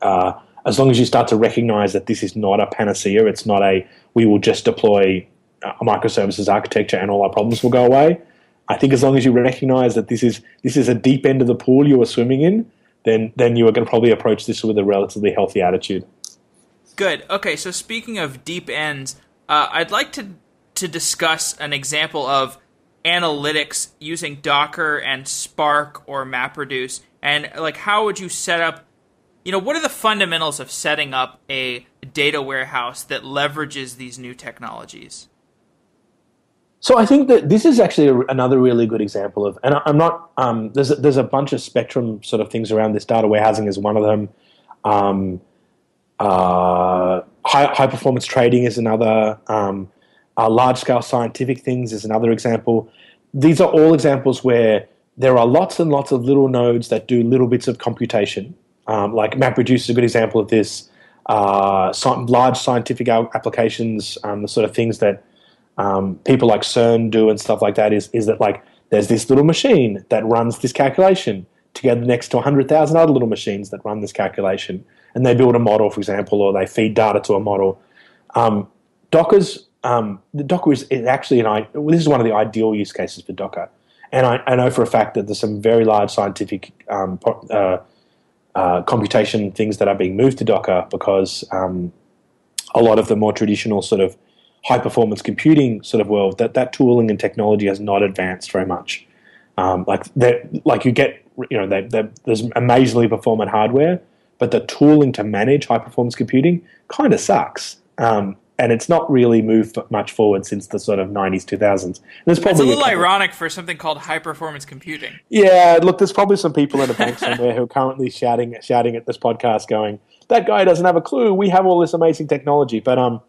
[SPEAKER 2] uh, as long as you start to recognize that this is not a panacea, it's not a we will just deploy a microservices architecture and all our problems will go away. I think as long as you recognize that this is this is a deep end of the pool you are swimming in, then then you are going to probably approach this with a relatively healthy attitude.
[SPEAKER 1] Good. Okay. So speaking of deep ends, uh, I'd like to to discuss an example of analytics using Docker and Spark or MapReduce, and like how would you set up? You know, what are the fundamentals of setting up a data warehouse that leverages these new technologies?
[SPEAKER 2] So I think that this is actually a, another really good example of, and I, am not. Um, there's a, there's a bunch of spectrum sort of things around this. Data warehousing is one of them. Um, uh, high, high performance trading is another. Um, uh, large scale scientific things is another example. These are all examples where there are lots and lots of little nodes that do little bits of computation. Um, like MapReduce is a good example of this. Uh, large scientific applications, um, the sort of things that um, people like CERN do and stuff like that is, is that like there's this little machine that runs this calculation together next to 100,000 other little machines that run this calculation. And they build a model, for example, or they feed data to a model. Um, Docker's um, the Docker is, is actually an this is one of the ideal use cases for Docker, and I, I know for a fact that there's some very large scientific um, uh, uh, computation things that are being moved to Docker because um, a lot of the more traditional sort of high performance computing sort of world that that tooling and technology has not advanced very much. Um, like like you get you know they, there's amazingly performant hardware, but the tooling to manage high performance computing kind of sucks. Um, and it's not really moved much forward since the sort of 90s 2000s
[SPEAKER 1] there's probably it's a little a ironic for something called high performance computing.
[SPEAKER 2] Yeah look there's probably some people in a bank somewhere who are currently shouting shouting at this podcast going that guy doesn't have a clue. We have all this amazing technology. But um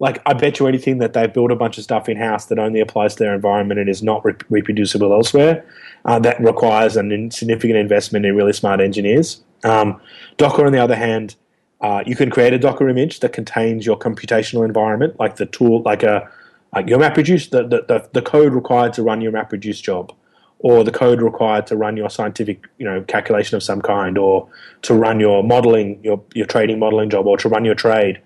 [SPEAKER 2] like i bet you anything that they built a bunch of stuff in house that only applies to their environment and is not re- reproducible elsewhere uh, that requires a significant investment in really smart engineers. Um, docker on the other hand uh, you can create a Docker image that contains your computational environment, like the tool, like a like your MapReduce, the, the, the, the code required to run your MapReduce job, or the code required to run your scientific, you know, calculation of some kind, or to run your modeling, your your trading modeling job, or to run your trade.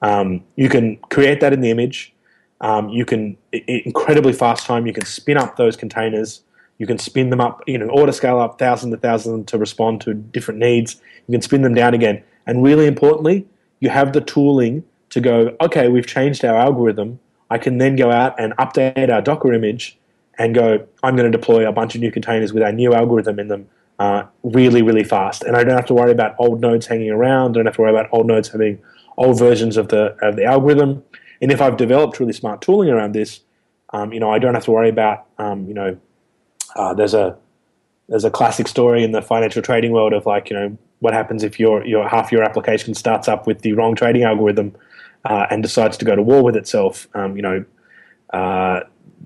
[SPEAKER 2] Um, you can create that in the image. Um, you can incredibly fast time. You can spin up those containers. You can spin them up, you know, auto scale up thousand to thousand to respond to different needs. You can spin them down again and really importantly, you have the tooling to go, okay, we've changed our algorithm. I can then go out and update our Docker image and go, I'm going to deploy a bunch of new containers with our new algorithm in them uh, really, really fast. And I don't have to worry about old nodes hanging around. I don't have to worry about old nodes having old versions of the, of the algorithm. And if I've developed really smart tooling around this, um, you know, I don't have to worry about, um, you know, uh, there's a there's a classic story in the financial trading world of like, you know, what happens if your your half your application starts up with the wrong trading algorithm uh, and decides to go to war with itself. Um, you know, uh,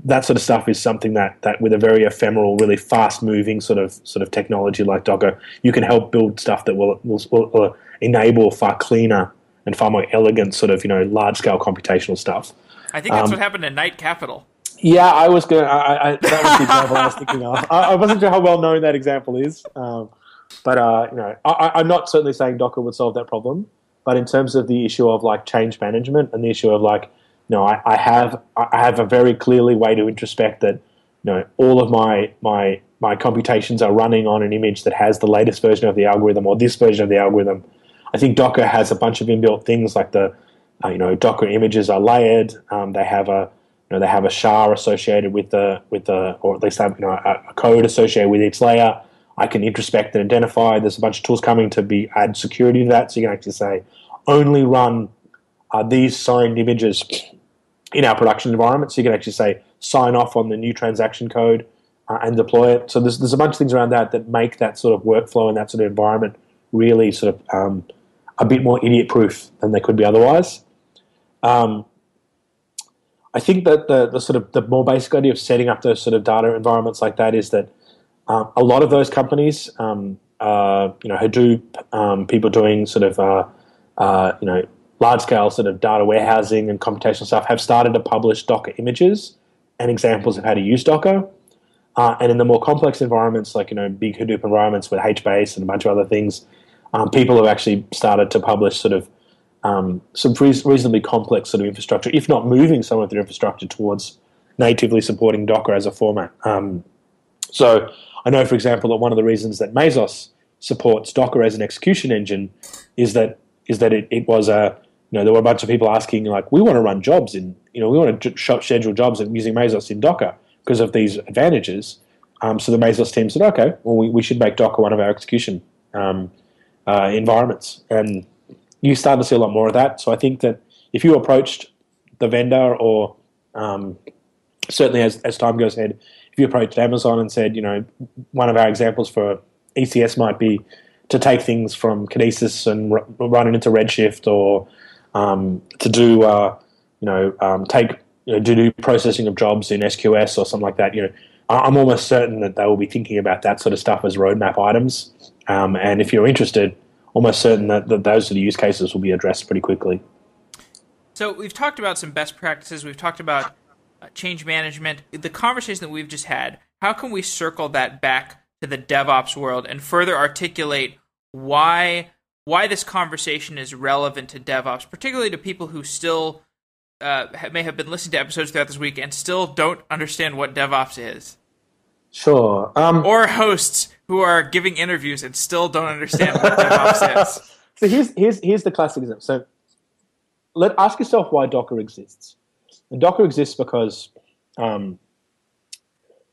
[SPEAKER 2] that sort of stuff is something that that with a very ephemeral, really fast moving sort of sort of technology like Docker, you can help build stuff that will will, will enable far cleaner and far more elegant sort of you know large scale computational stuff.
[SPEAKER 1] I think that's um, what happened to Knight Capital.
[SPEAKER 2] Yeah, I was going. I, I, that was the example I was thinking of. I, I, wasn't sure how well known that example is. Um, but uh, you know, I, am not certainly saying Docker would solve that problem. but in terms of the issue of like change management and the issue of like, you know, I, I have I have a very clearly way to introspect that, you know, all of my my my computations are running on an image that has the latest version of the algorithm or this version of the algorithm. I think Docker has a bunch of inbuilt things like the, uh, you know, Docker images are layered. Um, they have a, you know, they have a SHA associated with the with the, or at least have you know a, a code associated with each layer. I can introspect and identify. There's a bunch of tools coming to be add security to that, so you can actually say only run uh, these signed images in our production environment. So you can actually say sign off on the new transaction code uh, and deploy it. So there's there's a bunch of things around that that make that sort of workflow and that sort of environment really sort of um, a bit more idiot proof than they could be otherwise. Um, I think that the, the sort of the more basic idea of setting up those sort of data environments like that is that um, a lot of those companies, um, uh, you know, Hadoop, um, people doing sort of uh, uh, you know large scale sort of data warehousing and computational stuff, have started to publish Docker images and examples of how to use Docker. Uh, and in the more complex environments, like you know big Hadoop environments with HBase and a bunch of other things, um, people have actually started to publish sort of um, some reasonably complex sort of infrastructure, if not moving some of their infrastructure towards natively supporting Docker as a format. Um, so I know, for example, that one of the reasons that Mesos supports Docker as an execution engine is that is that it, it was a you know there were a bunch of people asking like we want to run jobs in you know we want to schedule jobs using Mesos in Docker because of these advantages. Um, so the Mesos team said, okay, well we, we should make Docker one of our execution um, uh, environments, and you start to see a lot more of that. So I think that if you approached the vendor, or um, certainly as as time goes ahead, if you approached Amazon and said, you know, one of our examples for ECS might be to take things from Kinesis and r- run it into Redshift, or um, to do, uh, you know, um, take you know, do processing of jobs in SQS or something like that. You know, I'm almost certain that they will be thinking about that sort of stuff as roadmap items. Um, and if you're interested, almost certain that, that those are the use cases will be addressed pretty quickly.
[SPEAKER 1] So we've talked about some best practices. We've talked about uh, change management. The conversation that we've just had. How can we circle that back to the DevOps world and further articulate why why this conversation is relevant to DevOps, particularly to people who still uh, may have been listening to episodes throughout this week and still don't understand what DevOps is.
[SPEAKER 2] Sure. Um,
[SPEAKER 1] or hosts who are giving interviews and still don't understand what DevOps is. (laughs)
[SPEAKER 2] So here's here's here's the classic example. So let ask yourself why Docker exists. And Docker exists because um,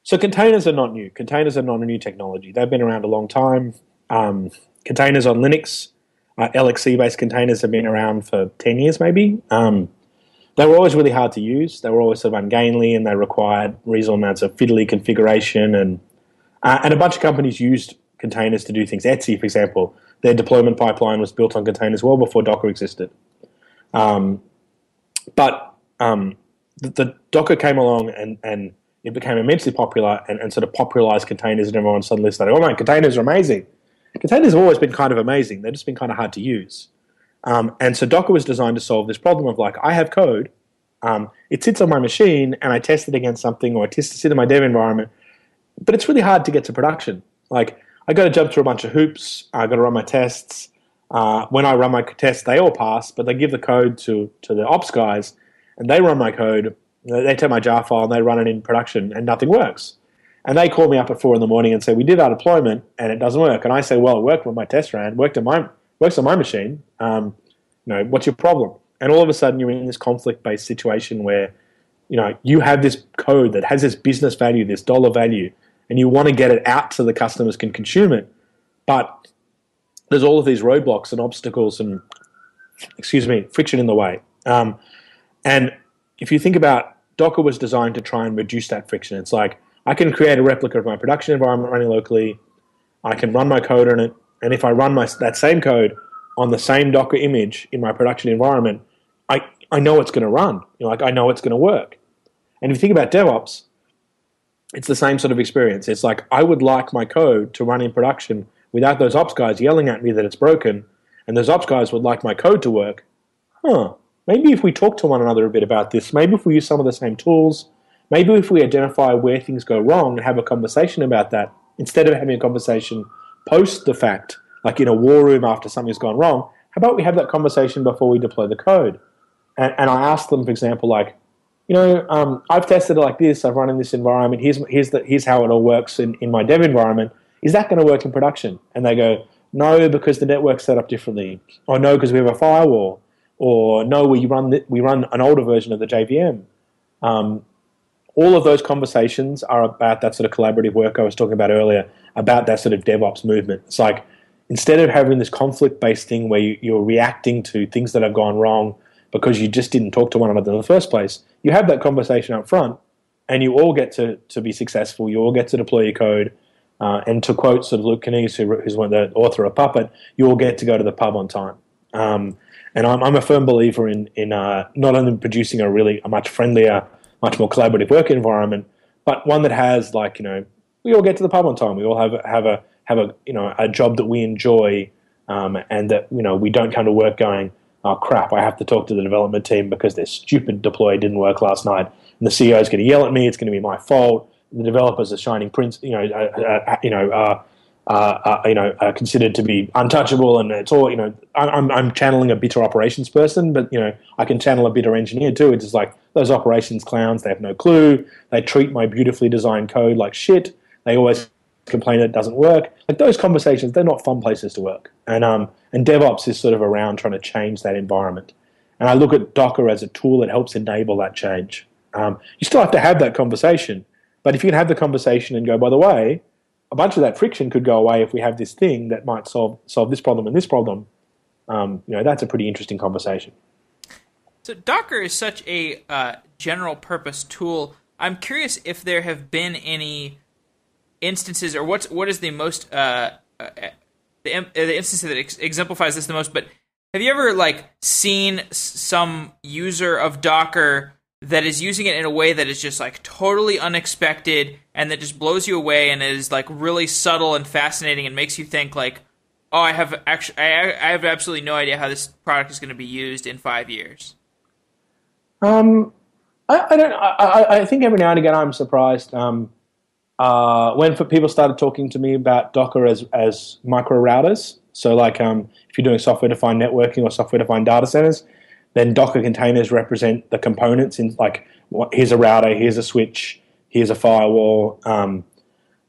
[SPEAKER 2] so containers are not new. Containers are not a new technology. They've been around a long time. Um, containers on Linux, uh, LXC-based containers have been around for ten years, maybe. Um, they were always really hard to use. They were always sort of ungainly, and they required reasonable amounts of fiddly configuration. And uh, and a bunch of companies used containers to do things. Etsy, for example, their deployment pipeline was built on containers well before Docker existed. Um, but um, the, the, Docker came along and, and it became immensely popular and, and, sort of popularized containers, and everyone suddenly started, oh man, containers are amazing. Containers have always been kind of amazing. They've just been kind of hard to use. Um, and so Docker was designed to solve this problem of like, I have code, um, it sits on my machine, and I test it against something, or I test it in my dev environment, but it's really hard to get to production. Like, I got to jump through a bunch of hoops. I got to run my tests. Uh, when I run my tests, they all pass, but they give the code to to the ops guys, and they run my code. They take my jar file and they run it in production, and nothing works. And they call me up at four in the morning and say, "We did our deployment, and it doesn't work." And I say, "Well, it worked when my test ran. Worked on my works on my machine. Um, you know, what's your problem? And all of a sudden, you're in this conflict-based situation where, you know, you have this code that has this business value, this dollar value, and you want to get it out so the customers can consume it, but there's all of these roadblocks and obstacles and, excuse me, friction in the way. Um, and if you think about Docker was designed to try and reduce that friction. It's like I can create a replica of my production environment running locally. I can run my code on it, and if I run my that same code on the same Docker image in my production environment, I, I know it's going to run. You know, like I know it's going to work. And if you think about DevOps, it's the same sort of experience. It's like I would like my code to run in production without those ops guys yelling at me that it's broken, and those ops guys would like my code to work. Huh? Maybe if we talk to one another a bit about this, maybe if we use some of the same tools, maybe if we identify where things go wrong and have a conversation about that instead of having a conversation post the fact like in a war room after something's gone wrong, how about we have that conversation before we deploy the code? And, and I asked them, for example, like, you know, um, I've tested it like this. I've run in this environment. Here's here's the, here's how it all works in, in my dev environment. Is that going to work in production? And they go, no, because the network's set up differently. Or no, because we have a firewall. Or no, we run the, we run an older version of the JVM. Um, all of those conversations are about that sort of collaborative work I was talking about earlier, about that sort of DevOps movement. It's like instead of having this conflict based thing where you, are reacting to things that have gone wrong because you just didn't talk to one another in the first place, you have that conversation up front and you all get to, to be successful. You all get to deploy your code. Uh, and to quote sort of Luke Kanies, who, who's one the author of Puppet, you all get to go to the pub on time. Um, and I'm, I'm, a firm believer in, in uh, not only producing a really a much friendlier, much more collaborative work environment, but one that has like you know we all get to the pub on time. We all have have a have a you know a job that we enjoy, um, and that you know we don't come to work going, oh crap, I have to talk to the development team because their stupid deploy didn't work last night, and the CEO is going to yell at me. It's going to be my fault. The developers are shining prince, you know, uh, uh, you know. Uh, uh, uh, you know, uh, considered to be untouchable, and it's all you know. I'm I'm channeling a bitter operations person, but you know, I can channel a bitter engineer too. It's just like those operations clowns. They have no clue. They treat my beautifully designed code like shit. They always complain it doesn't work. Like those conversations, they're not fun places to work. And um, and DevOps is sort of around trying to change that environment. And I look at Docker as a tool that helps enable that change. Um, you still have to have that conversation, but if you can have the conversation and go, by the way, a bunch of that friction could go away if we have this thing that might solve solve this problem and this problem. Um, you know, that's a pretty interesting conversation.
[SPEAKER 1] So Docker is such a uh, general purpose tool. I'm curious if there have been any instances, or what's what is the most uh, uh, the the instance that ex- exemplifies this the most. But have you ever like seen some user of Docker that is using it in a way that is just like totally unexpected and that just blows you away and is like really subtle and fascinating and makes you think like, oh, I have actually I, I have absolutely no idea how this product is going to be used in five years.
[SPEAKER 2] Um, I, I don't. I, I think every now and again I'm surprised. Um, uh, when people started talking to me about Docker as as micro routers. So, like, um, if you're doing software defined networking or software defined data centers, then Docker containers represent the components in like here's a router, here's a switch, here's a firewall. Um,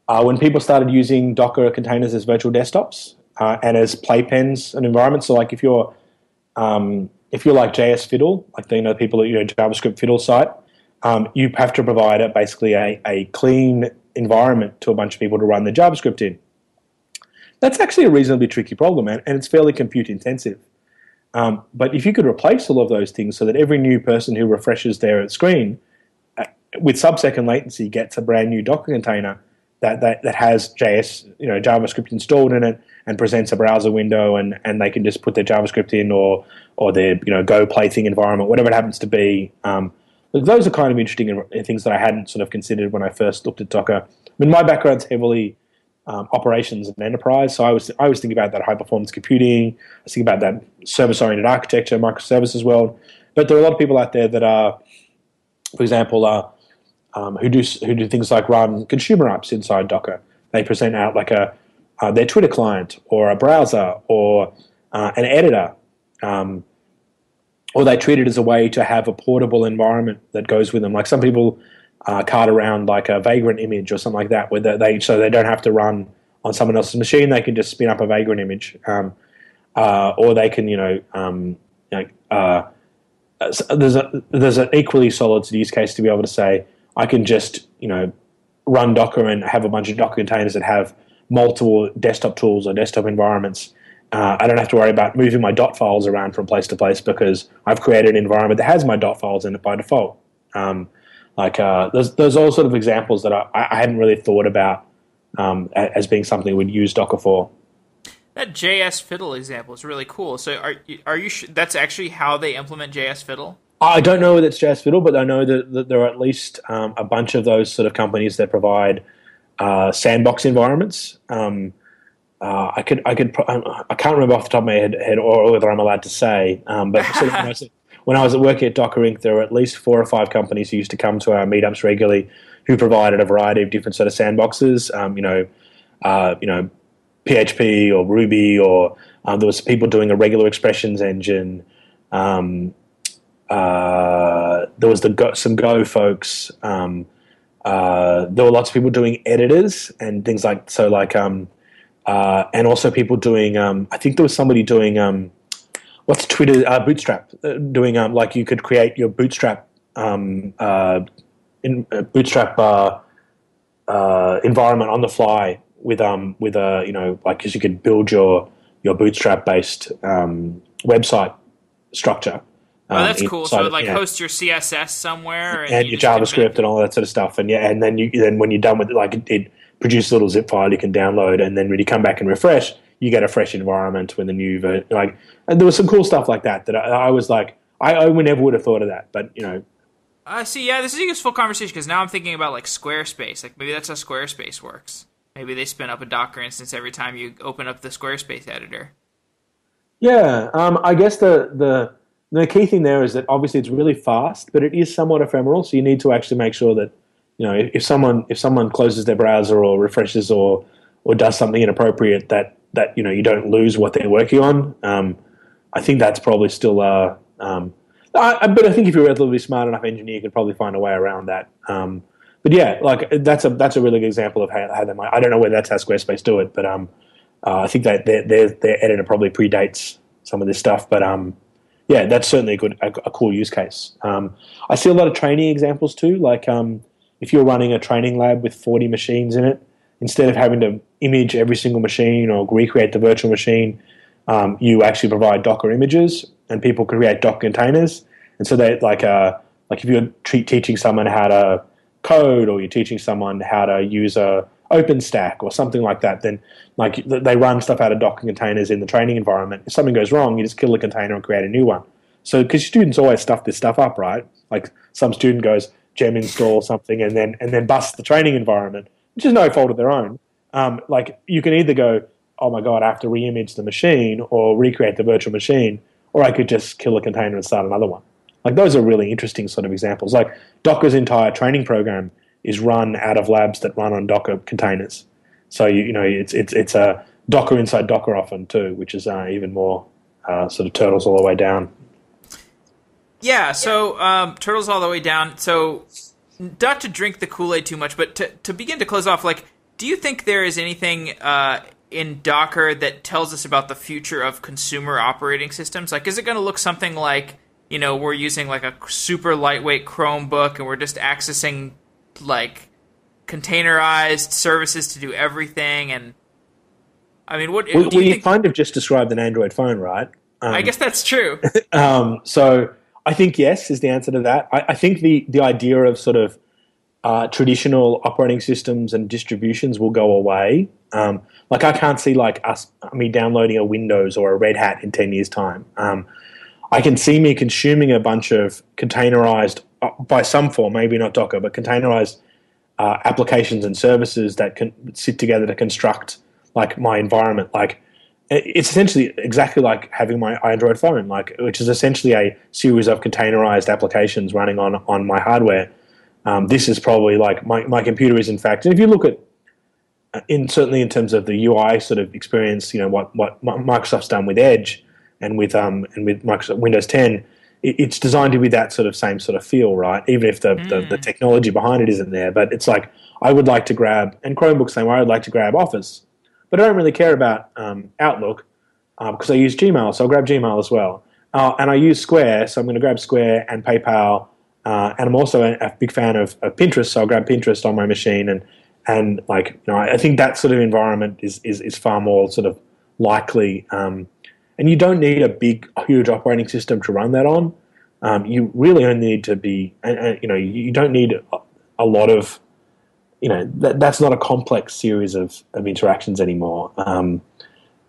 [SPEAKER 2] uh, when people started using Docker containers as virtual desktops uh, and as playpens and environments, so like if you're um, if you're like JS Fiddle, like you know people at your JavaScript Fiddle site, um, you have to provide a, basically a, a clean environment to a bunch of people to run the JavaScript in. That's actually a reasonably tricky problem, and, and it's fairly compute intensive. Um, but if you could replace all of those things so that every new person who refreshes their screen uh, with sub-second latency gets a brand new Docker container that, that, that has JS, you know, JavaScript installed in it and presents a browser window, and, and they can just put their JavaScript in or or their you know Go Plaything environment, whatever it happens to be. Um, those are kind of interesting things that I hadn't sort of considered when I first looked at Docker. I mean, my background's heavily um, operations and enterprise, so I was I was thinking about that high performance computing. I was thinking about that service oriented architecture, microservices world. But there are a lot of people out there that are, for example, uh, um, who do who do things like run consumer apps inside Docker. They present out like a uh, their Twitter client or a browser or uh, an editor. Um, or they treat it as a way to have a portable environment that goes with them. Like some people uh, cart around like a Vagrant image or something like that, where they so they don't have to run on someone else's machine. They can just spin up a Vagrant image, um, uh, or they can you know, um, you know uh, there's a there's an equally solid use case to be able to say I can just you know run Docker and have a bunch of Docker containers that have multiple desktop tools or desktop environments uh, I don't have to worry about moving my dot files around from place to place because I've created an environment that has my dot files in it by default. Um, like uh, there's there's all sort of examples that I, I hadn't really thought about um, as being something we'd use Docker for.
[SPEAKER 1] That JS Fiddle example is really cool. So are are you sh- that's actually how they implement JS Fiddle?
[SPEAKER 2] I don't know whether it's JS Fiddle, but I know that, that there are at least um, a bunch of those sort of companies that provide uh, sandbox environments. Um, uh, I could, I could, I can't remember off the top of my head, head or whether I'm allowed to say, um, but sort of when I was (laughs) working at Docker Inc., there were at least four or five companies who used to come to our meetups regularly, who provided a variety of different sort of sandboxes. Um, you know, uh, you know, PHP or Ruby or Um, there was people doing a regular expressions engine. Um, uh, there was the Go, some Go folks. Um, uh, there were lots of people doing editors and things like so, like um, uh, and also people doing. Um, I think there was somebody doing um, what's Twitter uh, Bootstrap uh, doing. Um, like you could create your Bootstrap um, uh, in uh, Bootstrap uh, uh, environment on the fly with um with a you know like because you could build your your Bootstrap based um, website structure.
[SPEAKER 1] Oh, that's um, cool. So like yeah. host your CSS somewhere
[SPEAKER 2] and, and you your JavaScript and all that sort of stuff. And yeah, and then you then when you're done with it, like it, it produces a little zip file you can download, and then when you come back and refresh, you get a fresh environment with a new ver- like. And there was some cool stuff like that that I, I was like, I, I never would have thought of that, but you know.
[SPEAKER 1] I uh, see. Yeah, this is a useful conversation because now I'm thinking about like Squarespace. Like maybe that's how Squarespace works. Maybe they spin up a Docker instance every time you open up the Squarespace editor.
[SPEAKER 2] Yeah, um, I guess the the the key thing there is that obviously it's really fast, but it is somewhat ephemeral. So you need to actually make sure that you know if, if someone if someone closes their browser or refreshes or or does something inappropriate that that you know you don't lose what they're working on. Um, I think that's probably still uh, um, I, but I think if you're a relatively smart enough engineer, you could probably find a way around that. Um, but yeah, like that's a that's a really good example of how, how they might. I don't know whether that's how Squarespace do it, but um, uh, I think that their, their their editor probably predates some of this stuff. But um, yeah, that's certainly a good a, a cool use case. Um, I see a lot of training examples too. Like um, if you're running a training lab with 40 machines in it, instead of having to image every single machine or recreate the virtual machine, um, you actually provide Docker images, and people create Docker containers. And so they like uh, like if you're teaching someone how to code, or you're teaching someone how to use a OpenStack or something like that, then like they run stuff out of Docker containers in the training environment. If something goes wrong, you just kill the container and create a new one. So because students always stuff this stuff up, right? Like some student goes gem install something and then and then busts the training environment, which is no fault of their own. Um, like you can either go, oh my god, I have to reimage the machine or recreate the virtual machine, or I could just kill a container and start another one. Like those are really interesting sort of examples. Like Docker's entire training program is run out of labs that run on Docker containers. So you, you know it's it's it's a Docker inside Docker often too, which is uh, even more uh, sort of turtles all the way down.
[SPEAKER 1] Yeah, so um, turtles all the way down. So not to drink the Kool Aid too much, but to to begin to close off, like, do you think there is anything uh, in Docker that tells us about the future of consumer operating systems? Like, is it going to look something like you know we're using like a super lightweight Chromebook and we're just accessing like containerized services to do everything and I mean, what?
[SPEAKER 2] Well,
[SPEAKER 1] you,
[SPEAKER 2] you kind of just described an Android phone, right?
[SPEAKER 1] Um, I guess that's true. (laughs)
[SPEAKER 2] um, so I think yes is the answer to that. I, I think the the idea of sort of uh, traditional operating systems and distributions will go away. Um, like I can't see like us me downloading a Windows or a Red Hat in ten years' time. Um, I can see me consuming a bunch of containerized uh, by some form, maybe not Docker, but containerized uh, applications and services that can sit together to construct like my environment. Like it's essentially exactly like having my Android phone, like which is essentially a series of containerized applications running on on my hardware. Um, this is probably like my my computer is in fact. And if you look at uh, in certainly in terms of the UI sort of experience, you know what what Microsoft's done with Edge and with um and with Microsoft Windows 10 it's designed to be that sort of same sort of feel, right? Even if the, mm. the, the, mm. technology behind it isn't there. But it's like I would like to grab, and Chromebooks same way, I would like to grab Office. But I don't really care about um, Outlook because uh, I use Gmail, so I'll grab Gmail as well. Uh, and I use Square, so I'm going to grab Square and PayPal. Uh, and I'm also a, a big fan of, of, Pinterest, so I'll grab Pinterest on my machine. And, and like, you know, I think that sort of environment is, is, is far more sort of likely um, and you don't need a big, huge operating system to run that on. Um, you really only need to be, you know, you don't need a lot of, you know, that, that's not a complex series of, of interactions anymore. Um,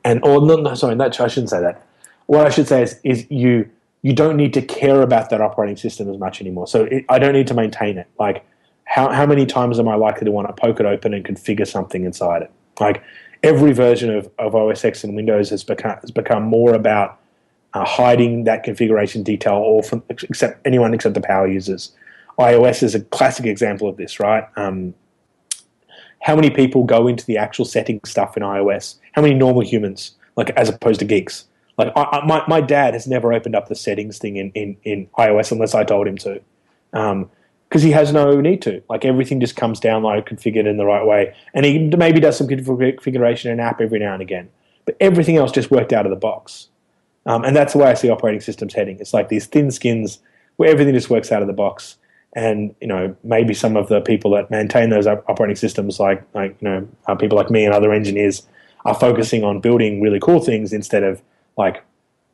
[SPEAKER 2] and or no, no, sorry, that I shouldn't say that. What I should say is, is you you don't need to care about that operating system as much anymore. So it, I don't need to maintain it. Like, how how many times am I likely to want to poke it open and configure something inside it? Like, every version of, of OS X and Windows has become, has become more about uh, hiding that configuration detail all from except anyone except the power users. iOS is a classic example of this, right? Um, how many people go into the actual setting stuff in iOS? How many normal humans like as opposed to geeks. Like I, I, my my dad has never opened up the settings thing in in, in iOS unless I told him to. Um, because he has no need to. Like everything just comes down like configured in the right way, and he maybe does some configuration in an app every now and again. But everything else just worked out of the box, um, and that's the way I see operating systems heading. It's like these thin skins where everything just works out of the box, and you know maybe some of the people that maintain those operating systems, like like you know uh, people like me and other engineers, are focusing on building really cool things instead of like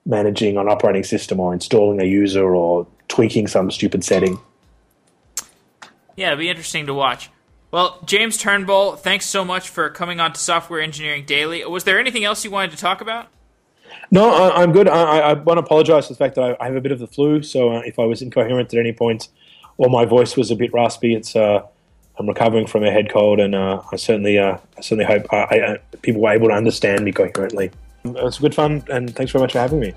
[SPEAKER 2] managing an operating system or installing a user or tweaking some stupid setting.
[SPEAKER 1] Yeah, it'll be interesting to watch. Well, James Turnbull, thanks so much for coming on to Software Engineering Daily. Was there anything else you wanted to talk about?
[SPEAKER 2] No, I, am good. I, I, want to apologize for the fact that I, I have a bit of the flu, so uh, if I was incoherent at any point or my voice was a bit raspy, it's uh, I'm recovering from a head cold, and uh, I certainly uh, I certainly hope uh, people were able to understand me coherently. It was good fun, and thanks very much for having me.